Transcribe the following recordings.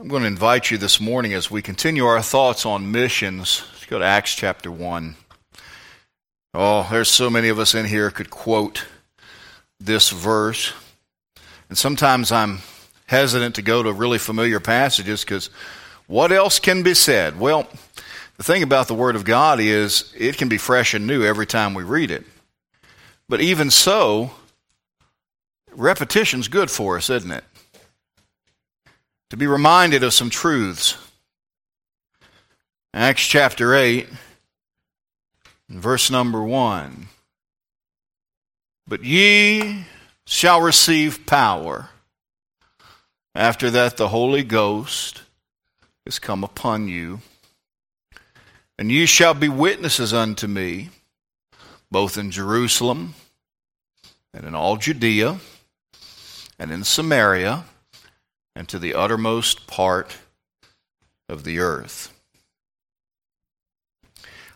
I'm going to invite you this morning as we continue our thoughts on missions to go to Acts chapter 1. Oh, there's so many of us in here could quote this verse. And sometimes I'm hesitant to go to really familiar passages because what else can be said? Well, the thing about the Word of God is it can be fresh and new every time we read it. But even so, repetition's good for us, isn't it? To be reminded of some truths. Acts chapter 8, verse number 1. But ye shall receive power. After that, the Holy Ghost is come upon you and ye shall be witnesses unto me, both in Jerusalem and in all Judea and in Samaria and to the uttermost part of the earth.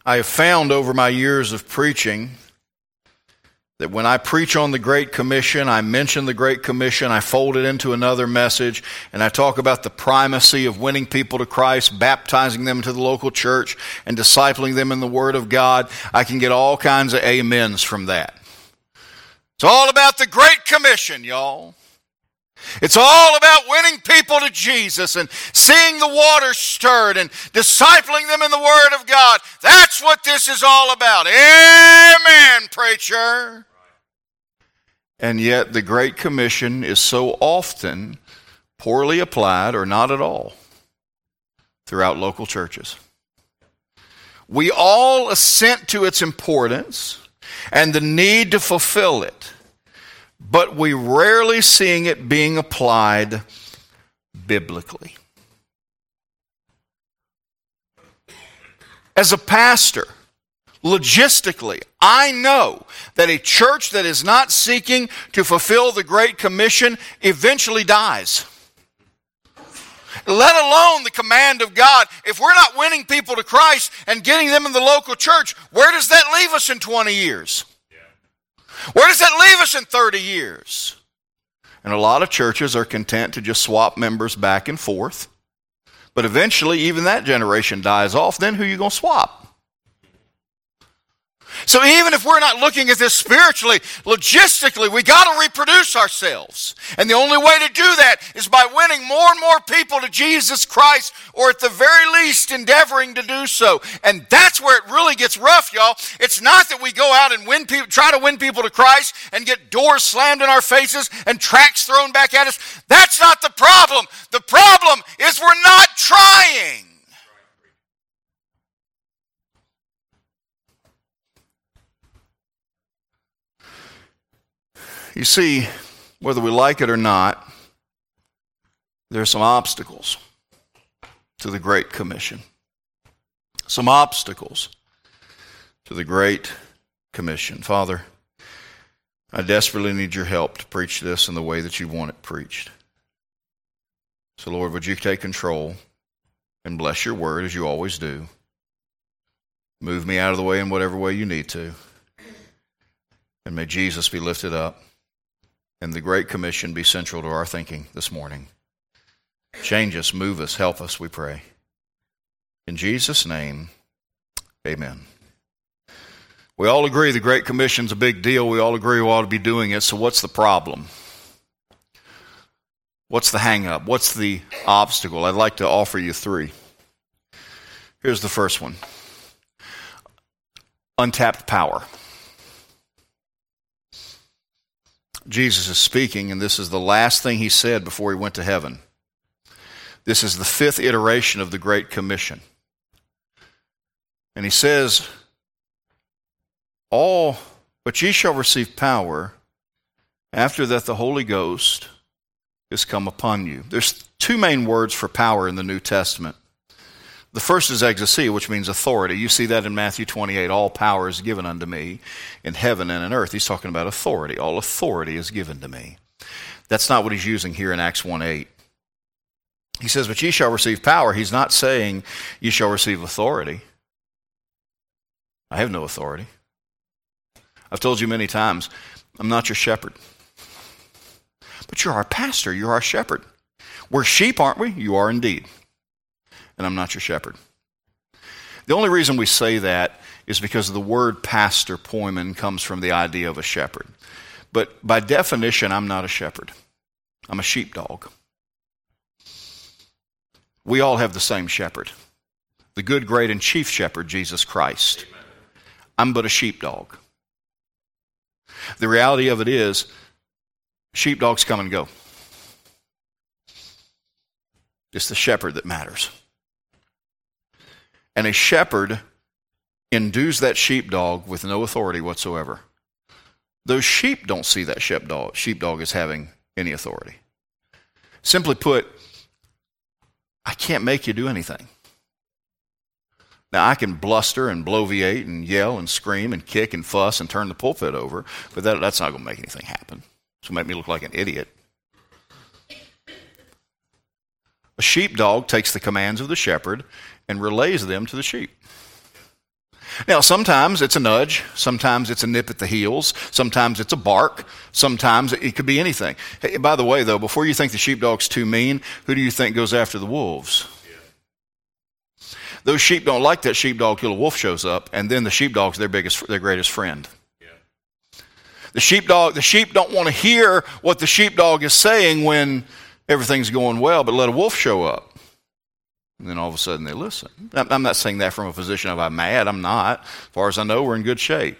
I have found over my years of preaching that when I preach on the Great Commission, I mention the Great Commission, I fold it into another message, and I talk about the primacy of winning people to Christ, baptizing them to the local church, and discipling them in the Word of God, I can get all kinds of amens from that. It's all about the Great Commission, y'all. It's all about winning people to Jesus and seeing the water stirred and discipling them in the Word of God. That's what this is all about. Amen, preacher. And yet, the Great Commission is so often poorly applied or not at all throughout local churches. We all assent to its importance and the need to fulfill it but we rarely seeing it being applied biblically. As a pastor, logistically, I know that a church that is not seeking to fulfill the Great Commission eventually dies. Let alone the command of God. If we're not winning people to Christ and getting them in the local church, where does that leave us in 20 years? Where does that leave us in 30 years? And a lot of churches are content to just swap members back and forth. But eventually, even that generation dies off. Then who are you going to swap? So even if we're not looking at this spiritually, logistically, we got to reproduce ourselves. And the only way to do that is by winning more and more people to Jesus Christ, or at the very least, endeavoring to do so. And that's where it really gets rough, y'all. It's not that we go out and win people, try to win people to Christ and get doors slammed in our faces and tracts thrown back at us. That's not the problem. The problem is we're not trying. You see, whether we like it or not, there are some obstacles to the Great Commission. Some obstacles to the Great Commission. Father, I desperately need your help to preach this in the way that you want it preached. So, Lord, would you take control and bless your word as you always do? Move me out of the way in whatever way you need to. And may Jesus be lifted up and the Great Commission be central to our thinking this morning. Change us, move us, help us, we pray. In Jesus' name, amen. We all agree the Great Commission's a big deal. We all agree we ought to be doing it. So, what's the problem? What's the hangup? What's the obstacle? I'd like to offer you three. Here's the first one untapped power. Jesus is speaking, and this is the last thing he said before he went to heaven. This is the fifth iteration of the Great Commission. And he says, All, but ye shall receive power after that the Holy Ghost is come upon you. There's two main words for power in the New Testament the first is exousia, which means authority. You see that in Matthew 28. All power is given unto me in heaven and in earth. He's talking about authority. All authority is given to me. That's not what he's using here in Acts 1 8. He says, But ye shall receive power. He's not saying ye shall receive authority. I have no authority. I've told you many times, I'm not your shepherd. But you're our pastor, you're our shepherd. We're sheep, aren't we? You are indeed. And I'm not your shepherd. The only reason we say that is because the word pastor, poimen, comes from the idea of a shepherd. But by definition, I'm not a shepherd. I'm a sheepdog. We all have the same shepherd the good, great, and chief shepherd, Jesus Christ. I'm but a sheepdog. The reality of it is, sheepdogs come and go. It's the shepherd that matters. And a shepherd endues that sheepdog with no authority whatsoever. Those sheep don't see that sheepdog, sheepdog as having any authority. Simply put, I can't make you do anything. Now, I can bluster and bloviate and yell and scream and kick and fuss and turn the pulpit over, but that, that's not going to make anything happen. It's going to make me look like an idiot. A sheepdog takes the commands of the shepherd and relays them to the sheep. Now, sometimes it's a nudge, sometimes it's a nip at the heels, sometimes it's a bark, sometimes it could be anything. Hey, by the way, though, before you think the sheepdog's too mean, who do you think goes after the wolves? Those sheep don't like that sheepdog till a wolf shows up, and then the sheepdog's their biggest, their greatest friend. The sheepdog, the sheep don't want to hear what the sheepdog is saying when everything's going well, but let a wolf show up. And then all of a sudden they listen. I'm not saying that from a position of I'm mad. I'm not. As far as I know, we're in good shape.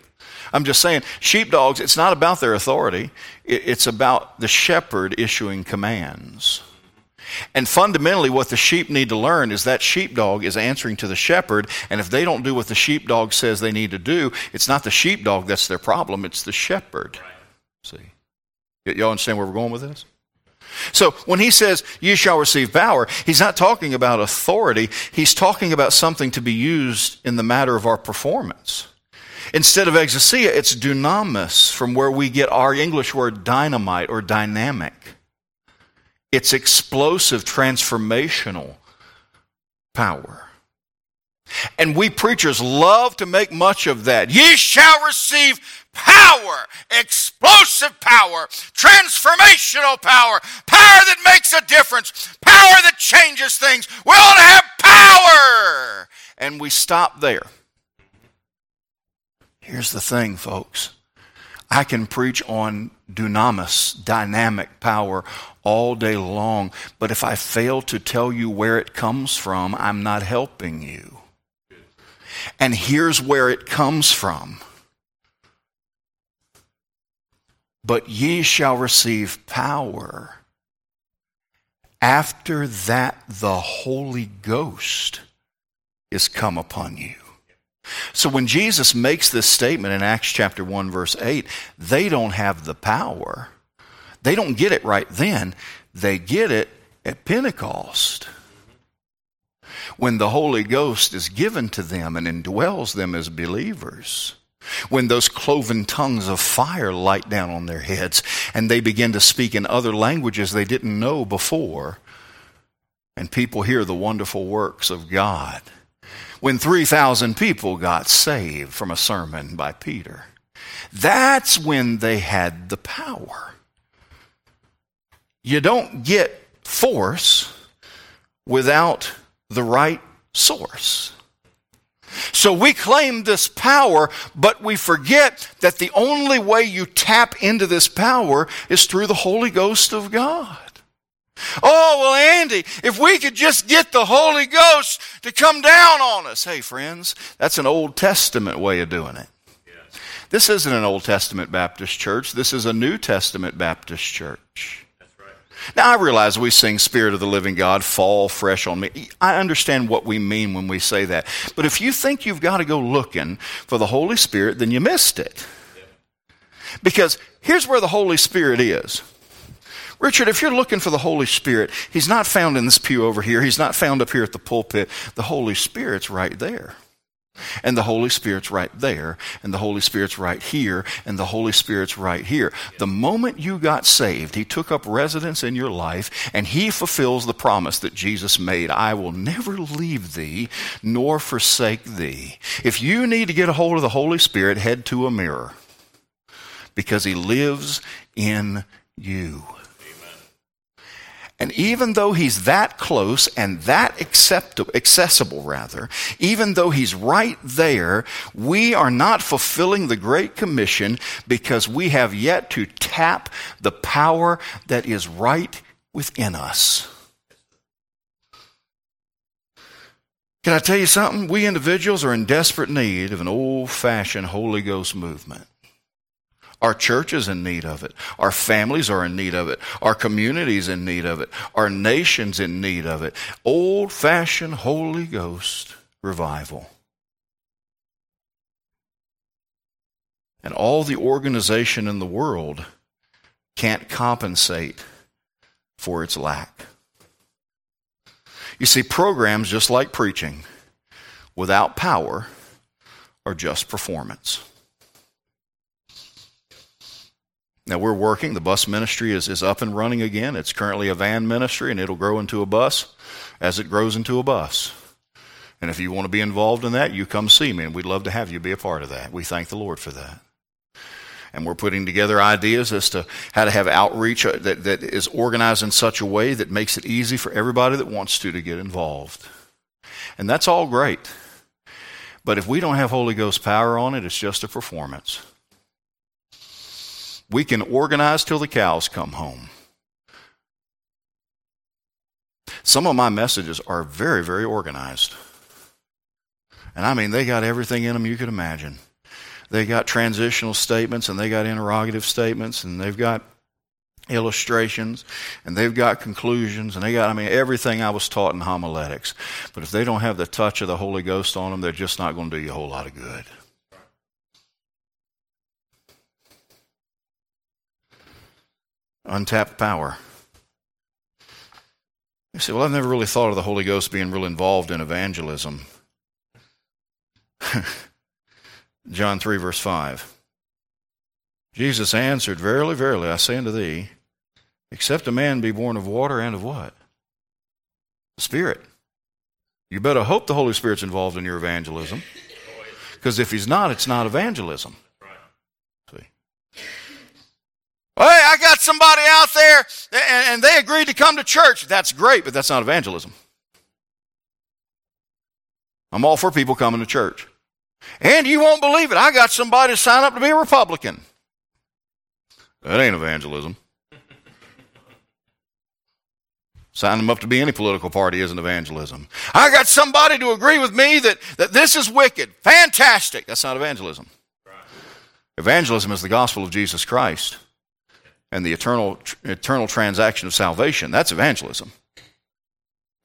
I'm just saying, sheepdogs, it's not about their authority, it's about the shepherd issuing commands. And fundamentally, what the sheep need to learn is that sheepdog is answering to the shepherd, and if they don't do what the sheepdog says they need to do, it's not the sheepdog that's their problem, it's the shepherd. See? Y'all understand where we're going with this? So when he says, You shall receive power, he's not talking about authority, he's talking about something to be used in the matter of our performance. Instead of exousia, it's dunamis, from where we get our English word dynamite or dynamic. It's explosive, transformational power. And we preachers love to make much of that. Ye shall receive power, explosive power, transformational power, power that makes a difference, power that changes things. We ought to have power. And we stop there. Here's the thing, folks. I can preach on dunamis, dynamic power, all day long, but if I fail to tell you where it comes from, I'm not helping you. And here's where it comes from. But ye shall receive power. After that, the Holy Ghost is come upon you. So when Jesus makes this statement in Acts chapter 1, verse 8, they don't have the power. They don't get it right then. They get it at Pentecost when the Holy Ghost is given to them and indwells them as believers when those cloven tongues of fire light down on their heads and they begin to speak in other languages they didn't know before, and people hear the wonderful works of God. When 3,000 people got saved from a sermon by Peter, that's when they had the power. You don't get force without the right source. So we claim this power, but we forget that the only way you tap into this power is through the Holy Ghost of God. Oh, well, Andy, if we could just get the Holy Ghost to come down on us. Hey, friends, that's an Old Testament way of doing it. This isn't an Old Testament Baptist church. This is a New Testament Baptist church. Now, I realize we sing Spirit of the Living God, fall fresh on me. I understand what we mean when we say that. But if you think you've got to go looking for the Holy Spirit, then you missed it. Because here's where the Holy Spirit is. Richard, if you're looking for the Holy Spirit, He's not found in this pew over here. He's not found up here at the pulpit. The Holy Spirit's right there. And the Holy Spirit's right there, and the Holy Spirit's right here, and the Holy Spirit's right here. The moment you got saved, He took up residence in your life, and He fulfills the promise that Jesus made I will never leave thee nor forsake thee. If you need to get a hold of the Holy Spirit, head to a mirror because He lives in you. And even though he's that close and that acceptable, accessible, rather, even though he's right there, we are not fulfilling the Great Commission because we have yet to tap the power that is right within us. Can I tell you something? We individuals are in desperate need of an old fashioned Holy Ghost movement. Our church is in need of it. Our families are in need of it. Our communities in need of it. Our nation's in need of it. Old fashioned Holy Ghost revival. And all the organization in the world can't compensate for its lack. You see, programs, just like preaching, without power, are just performance. Now we're working. The bus ministry is, is up and running again. It's currently a van ministry and it'll grow into a bus as it grows into a bus. And if you want to be involved in that, you come see me and we'd love to have you be a part of that. We thank the Lord for that. And we're putting together ideas as to how to have outreach uh, that, that is organized in such a way that makes it easy for everybody that wants to to get involved. And that's all great. But if we don't have Holy Ghost power on it, it's just a performance. We can organize till the cows come home. Some of my messages are very, very organized. And I mean, they got everything in them you could imagine. They got transitional statements and they got interrogative statements and they've got illustrations and they've got conclusions and they got, I mean, everything I was taught in homiletics. But if they don't have the touch of the Holy Ghost on them, they're just not going to do you a whole lot of good. Untapped power. You say, well, I've never really thought of the Holy Ghost being real involved in evangelism. John 3, verse 5. Jesus answered, Verily, verily, I say unto thee, except a man be born of water and of what? Spirit. You better hope the Holy Spirit's involved in your evangelism. Because if he's not, it's not evangelism. Hey, I got somebody out there and they agreed to come to church. That's great, but that's not evangelism. I'm all for people coming to church. And you won't believe it. I got somebody to sign up to be a Republican. That ain't evangelism. Sign them up to be any political party isn't evangelism. I got somebody to agree with me that, that this is wicked. Fantastic. That's not evangelism. Evangelism is the gospel of Jesus Christ and the eternal, eternal transaction of salvation. That's evangelism.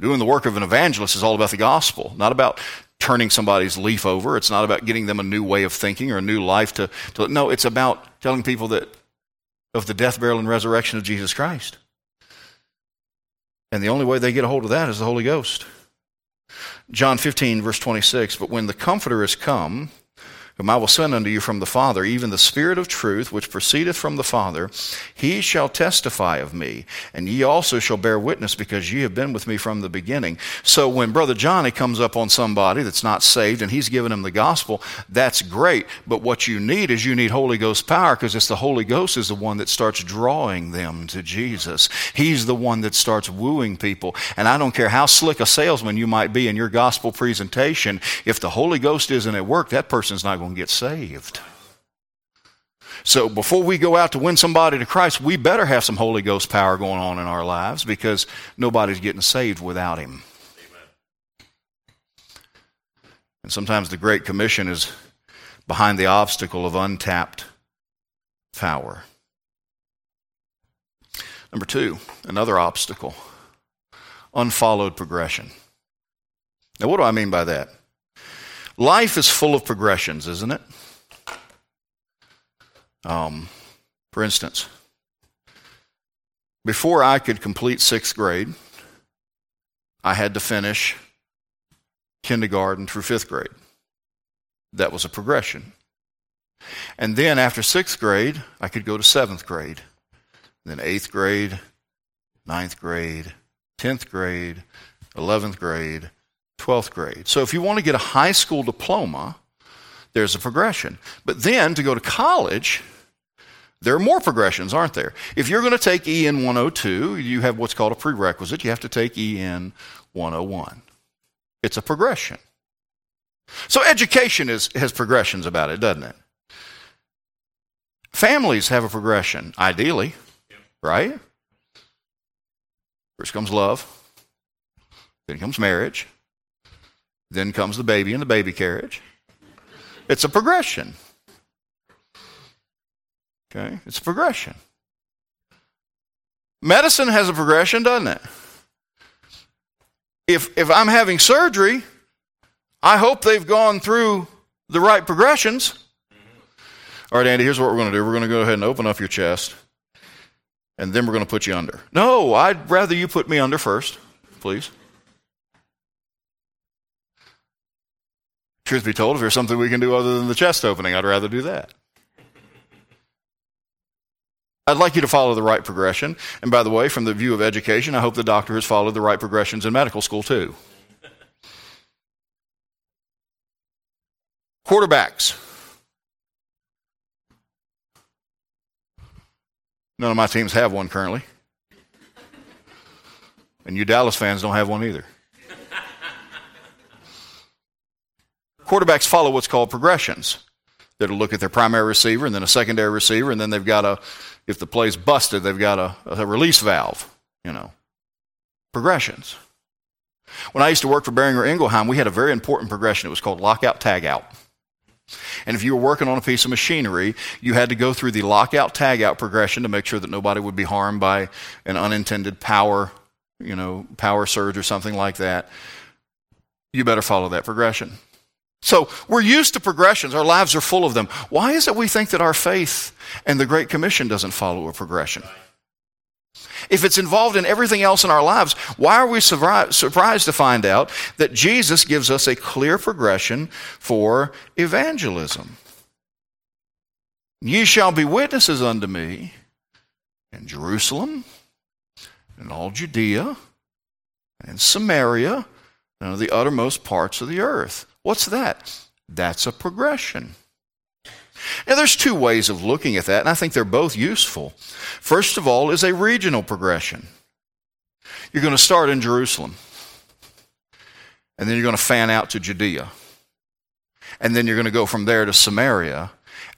Doing the work of an evangelist is all about the gospel, not about turning somebody's leaf over. It's not about getting them a new way of thinking or a new life to, to no, it's about telling people that of the death, burial, and resurrection of Jesus Christ. And the only way they get a hold of that is the Holy Ghost. John 15, verse 26, but when the Comforter is come, whom I will send unto you from the Father, even the Spirit of truth, which proceedeth from the Father, he shall testify of me, and ye also shall bear witness, because ye have been with me from the beginning. So when Brother Johnny comes up on somebody that's not saved and he's giving him the gospel, that's great. But what you need is you need Holy Ghost power, because it's the Holy Ghost is the one that starts drawing them to Jesus. He's the one that starts wooing people. And I don't care how slick a salesman you might be in your gospel presentation, if the Holy Ghost isn't at work, that person's not going going to get saved. So before we go out to win somebody to Christ, we better have some Holy Ghost power going on in our lives because nobody's getting saved without Him. Amen. And sometimes the Great Commission is behind the obstacle of untapped power. Number two, another obstacle unfollowed progression. Now, what do I mean by that? Life is full of progressions, isn't it? Um, for instance, before I could complete sixth grade, I had to finish kindergarten through fifth grade. That was a progression. And then after sixth grade, I could go to seventh grade, then eighth grade, ninth grade, tenth grade, eleventh grade, 12th grade. So if you want to get a high school diploma, there's a progression. But then to go to college, There are more progressions, aren't there? If you're going to take EN 102, you have what's called a prerequisite. You have to take EN 101. It's a progression. So education is, has progressions about it, doesn't it? Families have a progression, ideally, right? First comes love, then comes marriage, then comes the baby and the baby carriage. It's a progression. Okay? It's a progression. Medicine has a progression, doesn't it? If, if I'm having surgery, I hope they've gone through the right progressions. All right, Andy, here's what we're going to do. We're going to go ahead and open up your chest, and then we're going to put you under. No, I'd rather you put me under first, please. Truth be told, if there's something we can do other than the chest opening, I'd rather do that. I'd like you to follow the right progression. And by the way, from the view of education, I hope the doctor has followed the right progressions in medical school too. Quarterbacks. None of my teams have one currently. And you Dallas fans don't have one either. Quarterbacks follow what's called progressions. They'll look at their primary receiver and then a secondary receiver, and then they've got a, if the play's busted, they've got a, a release valve, you know. Progressions. When I used to work for Boehringer Ingelheim, we had a very important progression. It was called lockout tagout. And if you were working on a piece of machinery, you had to go through the lockout tagout progression to make sure that nobody would be harmed by an unintended power, you know, power surge or something like that. You better follow that progression. So we're used to progressions. Our lives are full of them. Why is it we think that our faith and the Great Commission doesn't follow a progression? If it's involved in everything else in our lives, why are we surprised to find out that Jesus gives us a clear progression for evangelism? Ye shall be witnesses unto me in Jerusalem, in all Judea, and Samaria, and the uttermost parts of the earth. What's that? That's a progression. Now, there's two ways of looking at that, and I think they're both useful. First of all, is a regional progression. You're going to start in Jerusalem, and then you're going to fan out to Judea, and then you're going to go from there to Samaria,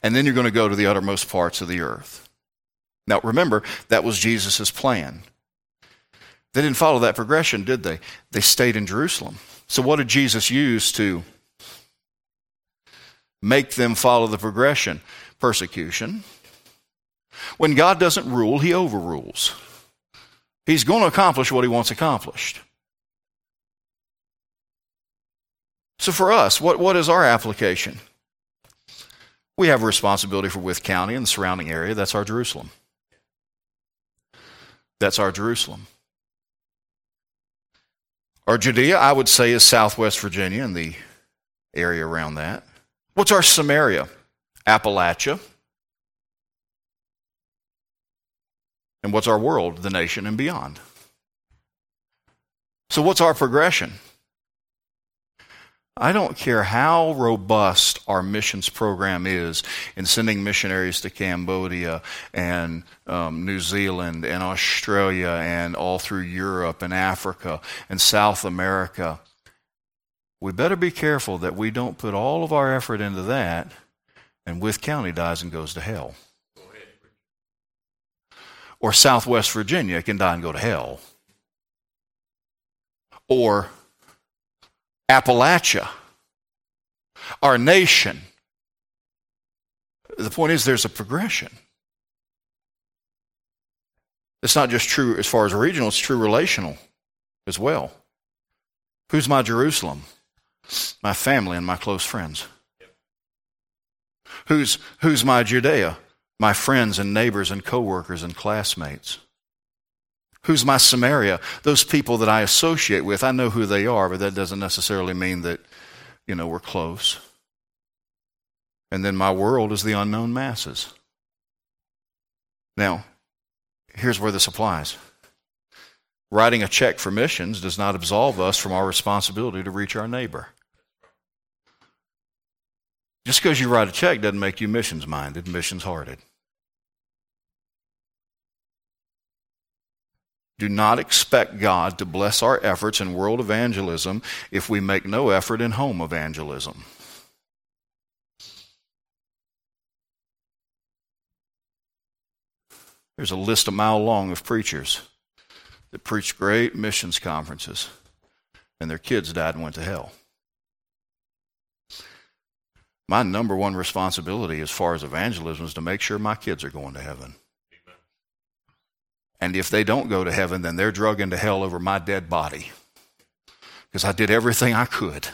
and then you're going to go to the uttermost parts of the earth. Now, remember, that was Jesus' plan. They didn't follow that progression, did they? They stayed in Jerusalem. So, what did Jesus use to make them follow the progression? Persecution. When God doesn't rule, He overrules. He's going to accomplish what He wants accomplished. So, for us, what, what is our application? We have a responsibility for Wythe County and the surrounding area. That's our Jerusalem. That's our Jerusalem. Our Judea, I would say, is southwest Virginia and the area around that. What's our Samaria? Appalachia. And what's our world? The nation and beyond. So, what's our progression? I don't care how robust our missions program is in sending missionaries to Cambodia and um, New Zealand and Australia and all through Europe and Africa and South America. We better be careful that we don't put all of our effort into that and Wythe County dies and goes to hell. Or Southwest Virginia can die and go to hell. Or Appalachia, our nation. The point is, there's a progression. It's not just true as far as regional, it's true relational as well. Who's my Jerusalem? My family and my close friends. Who's, who's my Judea? My friends and neighbors and coworkers and classmates. Who's my Samaria? Those people that I associate with, I know who they are, but that doesn't necessarily mean that, you know, we're close. And then my world is the unknown masses. Now, here's where this applies. Writing a check for missions does not absolve us from our responsibility to reach our neighbor. Just because you write a check doesn't make you missions minded, missions hearted. Do not expect God to bless our efforts in world evangelism if we make no effort in home evangelism. There's a list a mile long of preachers that preached great missions conferences, and their kids died and went to hell. My number one responsibility as far as evangelism is to make sure my kids are going to heaven. And if they don't go to heaven, then they're drug into hell over my dead body. Because I did everything I could.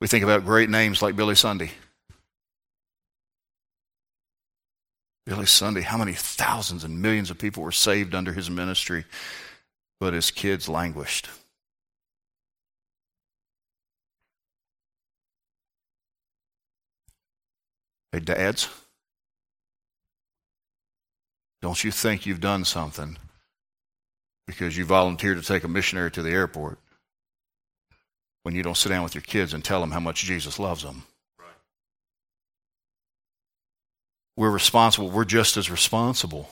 We think about great names like Billy Sunday. Billy Sunday, how many thousands and millions of people were saved under his ministry, but his kids languished. Hey, dads, don't you think you've done something because you volunteered to take a missionary to the airport when you don't sit down with your kids and tell them how much Jesus loves them? Right. We're responsible. We're just as responsible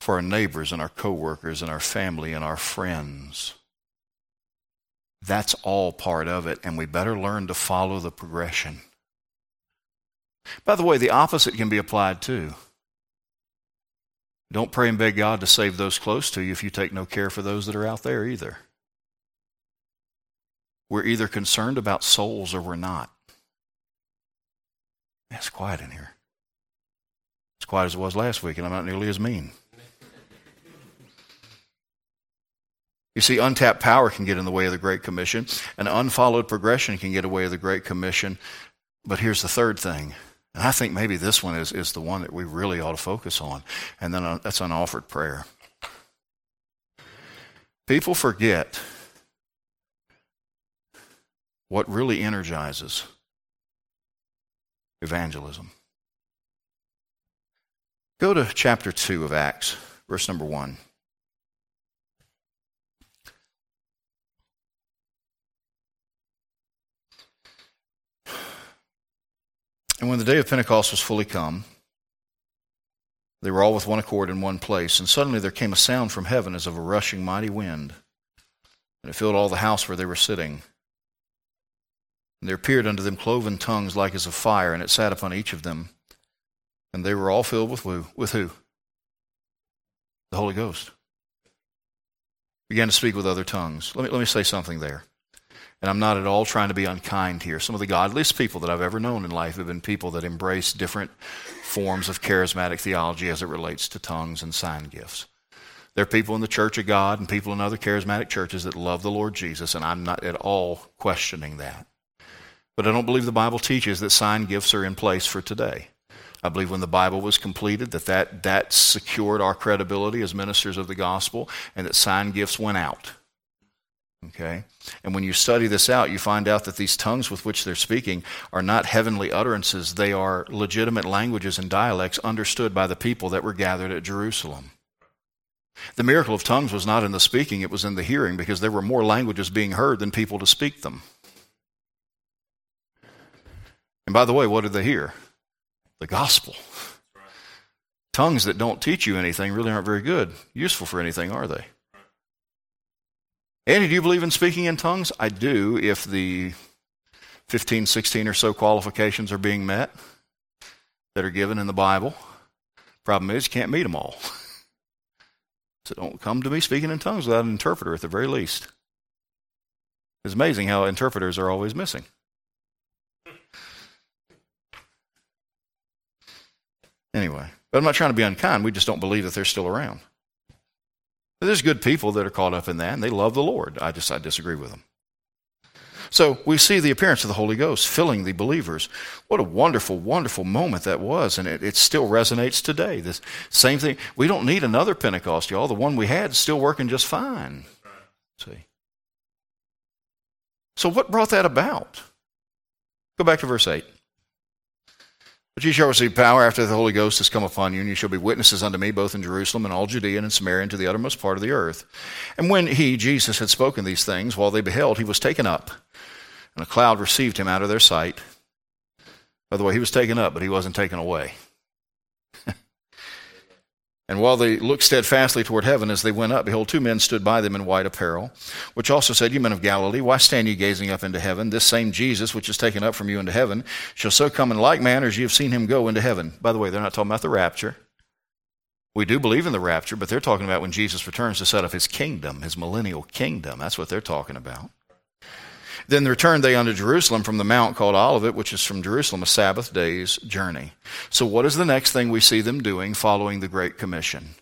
for our neighbors and our coworkers and our family and our friends. That's all part of it, and we better learn to follow the progression. By the way, the opposite can be applied too. Don't pray and beg God to save those close to you if you take no care for those that are out there either. We're either concerned about souls or we're not. It's quiet in here. It's quiet as it was last week, and I'm not nearly as mean. You see, untapped power can get in the way of the Great Commission, and unfollowed progression can get in the way of the Great Commission. But here's the third thing and I think maybe this one is, is the one that we really ought to focus on. And then uh, that's unoffered prayer. People forget what really energizes evangelism. Go to chapter 2 of Acts, verse number 1. And when the day of Pentecost was fully come, they were all with one accord in one place. And suddenly there came a sound from heaven as of a rushing mighty wind, and it filled all the house where they were sitting. And there appeared unto them cloven tongues like as of fire, and it sat upon each of them. And they were all filled with who? With who? The Holy Ghost. Began to speak with other tongues. Let me, let me say something there. And I'm not at all trying to be unkind here. Some of the godliest people that I've ever known in life have been people that embrace different forms of charismatic theology as it relates to tongues and sign gifts. There are people in the Church of God and people in other charismatic churches that love the Lord Jesus, and I'm not at all questioning that. But I don't believe the Bible teaches that sign gifts are in place for today. I believe when the Bible was completed that, that that secured our credibility as ministers of the gospel and that sign gifts went out. Okay? And when you study this out, you find out that these tongues with which they're speaking are not heavenly utterances, they are legitimate languages and dialects understood by the people that were gathered at Jerusalem. The miracle of tongues was not in the speaking, it was in the hearing because there were more languages being heard than people to speak them. And by the way, what did they hear? The gospel. Tongues that don't teach you anything really aren't very good, useful for anything, are they? Andy, do you believe in speaking in tongues? I do, if the 15, 16 or so qualifications are being met that are given in the Bible. Problem is, you can't meet them all. So don't come to me speaking in tongues without an interpreter at the very least. It's amazing how interpreters are always missing. Anyway, but I'm not trying to be unkind. We just don't believe that they're still around. There's good people that are caught up in that, and they love the Lord. I just I disagree with them. So we see the appearance of the Holy Ghost filling the believers. What a wonderful, wonderful moment that was, and it, it still resonates today. This same thing. We don't need another Pentecost, y'all. The one we had is still working just fine. See. So what brought that about? Go back to verse 8. But ye shall receive power after the Holy Ghost has come upon you, and ye shall be witnesses unto me both in Jerusalem and all Judea and in Samaria and to the uttermost part of the earth. And when he, Jesus, had spoken these things, while they beheld, he was taken up, and a cloud received him out of their sight. By the way, he was taken up, but he wasn't taken away. And while they looked steadfastly toward heaven as they went up, behold, two men stood by them in white apparel, which also said, You men of Galilee, why stand ye gazing up into heaven? This same Jesus, which is taken up from you into heaven, shall so come in like manner as ye have seen him go into heaven. By the way, they're not talking about the rapture. We do believe in the rapture, but they're talking about when Jesus returns to set up his kingdom, his millennial kingdom. That's what they're talking about. Then returned they unto Jerusalem from the mount called Olivet, which is from Jerusalem a Sabbath day's journey. So, what is the next thing we see them doing following the Great Commission?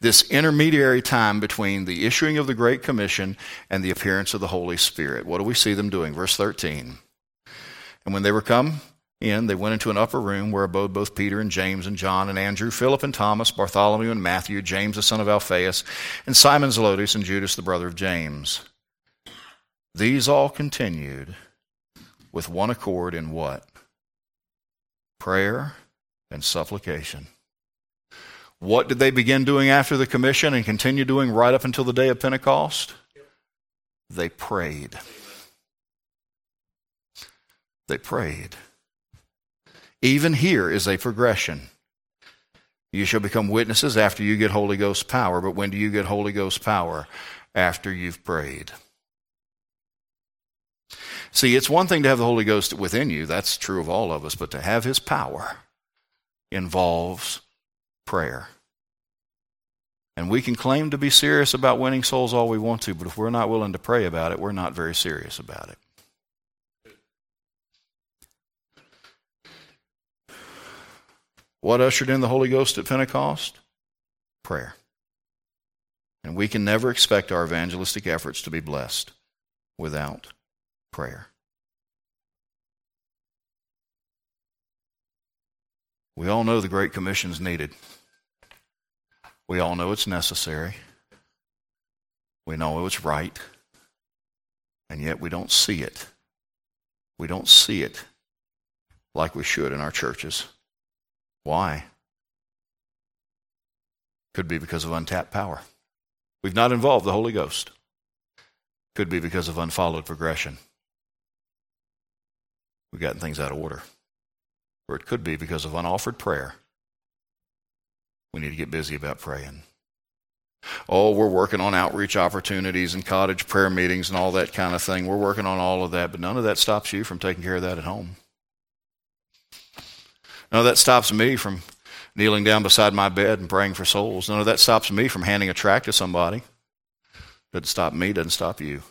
This intermediary time between the issuing of the Great Commission and the appearance of the Holy Spirit. What do we see them doing? Verse 13. And when they were come in, they went into an upper room where abode both Peter and James and John and Andrew, Philip and Thomas, Bartholomew and Matthew, James the son of Alphaeus, and Simon Zelotes and Judas the brother of James. These all continued with one accord in what? Prayer and supplication. What did they begin doing after the commission and continue doing right up until the day of Pentecost? They prayed. They prayed. Even here is a progression. You shall become witnesses after you get Holy Ghost power. But when do you get Holy Ghost power? After you've prayed. See, it's one thing to have the Holy Ghost within you, that's true of all of us, but to have His power involves prayer. And we can claim to be serious about winning souls all we want to, but if we're not willing to pray about it, we're not very serious about it. What ushered in the Holy Ghost at Pentecost? Prayer. And we can never expect our evangelistic efforts to be blessed without prayer. We all know the Great Commission is needed. We all know it's necessary. We know it's right. And yet we don't see it. We don't see it like we should in our churches. Why? Could be because of untapped power. We've not involved the Holy Ghost. Could be because of unfollowed progression. We've gotten things out of order. Or it could be because of unoffered prayer. We need to get busy about praying. Oh, we're working on outreach opportunities and cottage prayer meetings and all that kind of thing. We're working on all of that, but none of that stops you from taking care of that at home. None of that stops me from kneeling down beside my bed and praying for souls. None of that stops me from handing a tract to somebody. Doesn't stop me, doesn't stop you.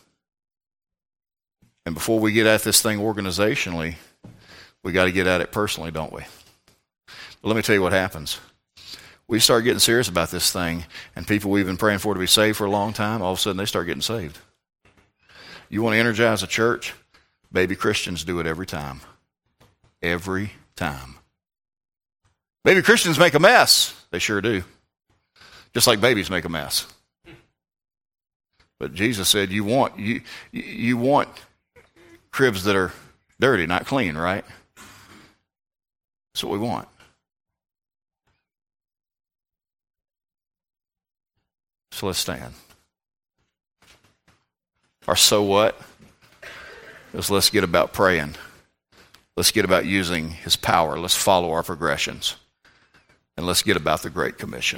And before we get at this thing organizationally, we got to get at it personally, don't we? But let me tell you what happens. We start getting serious about this thing, and people we've been praying for to be saved for a long time, all of a sudden they start getting saved. You want to energize a church? Baby Christians do it every time. Every time. Baby Christians make a mess. They sure do. Just like babies make a mess. But Jesus said, "You want you you want cribs that are dirty, not clean, right? That's what we want. So let's stand. Or so what? Is let's get about praying. Let's get about using his power. Let's follow our progressions. And let's get about the Great Commission.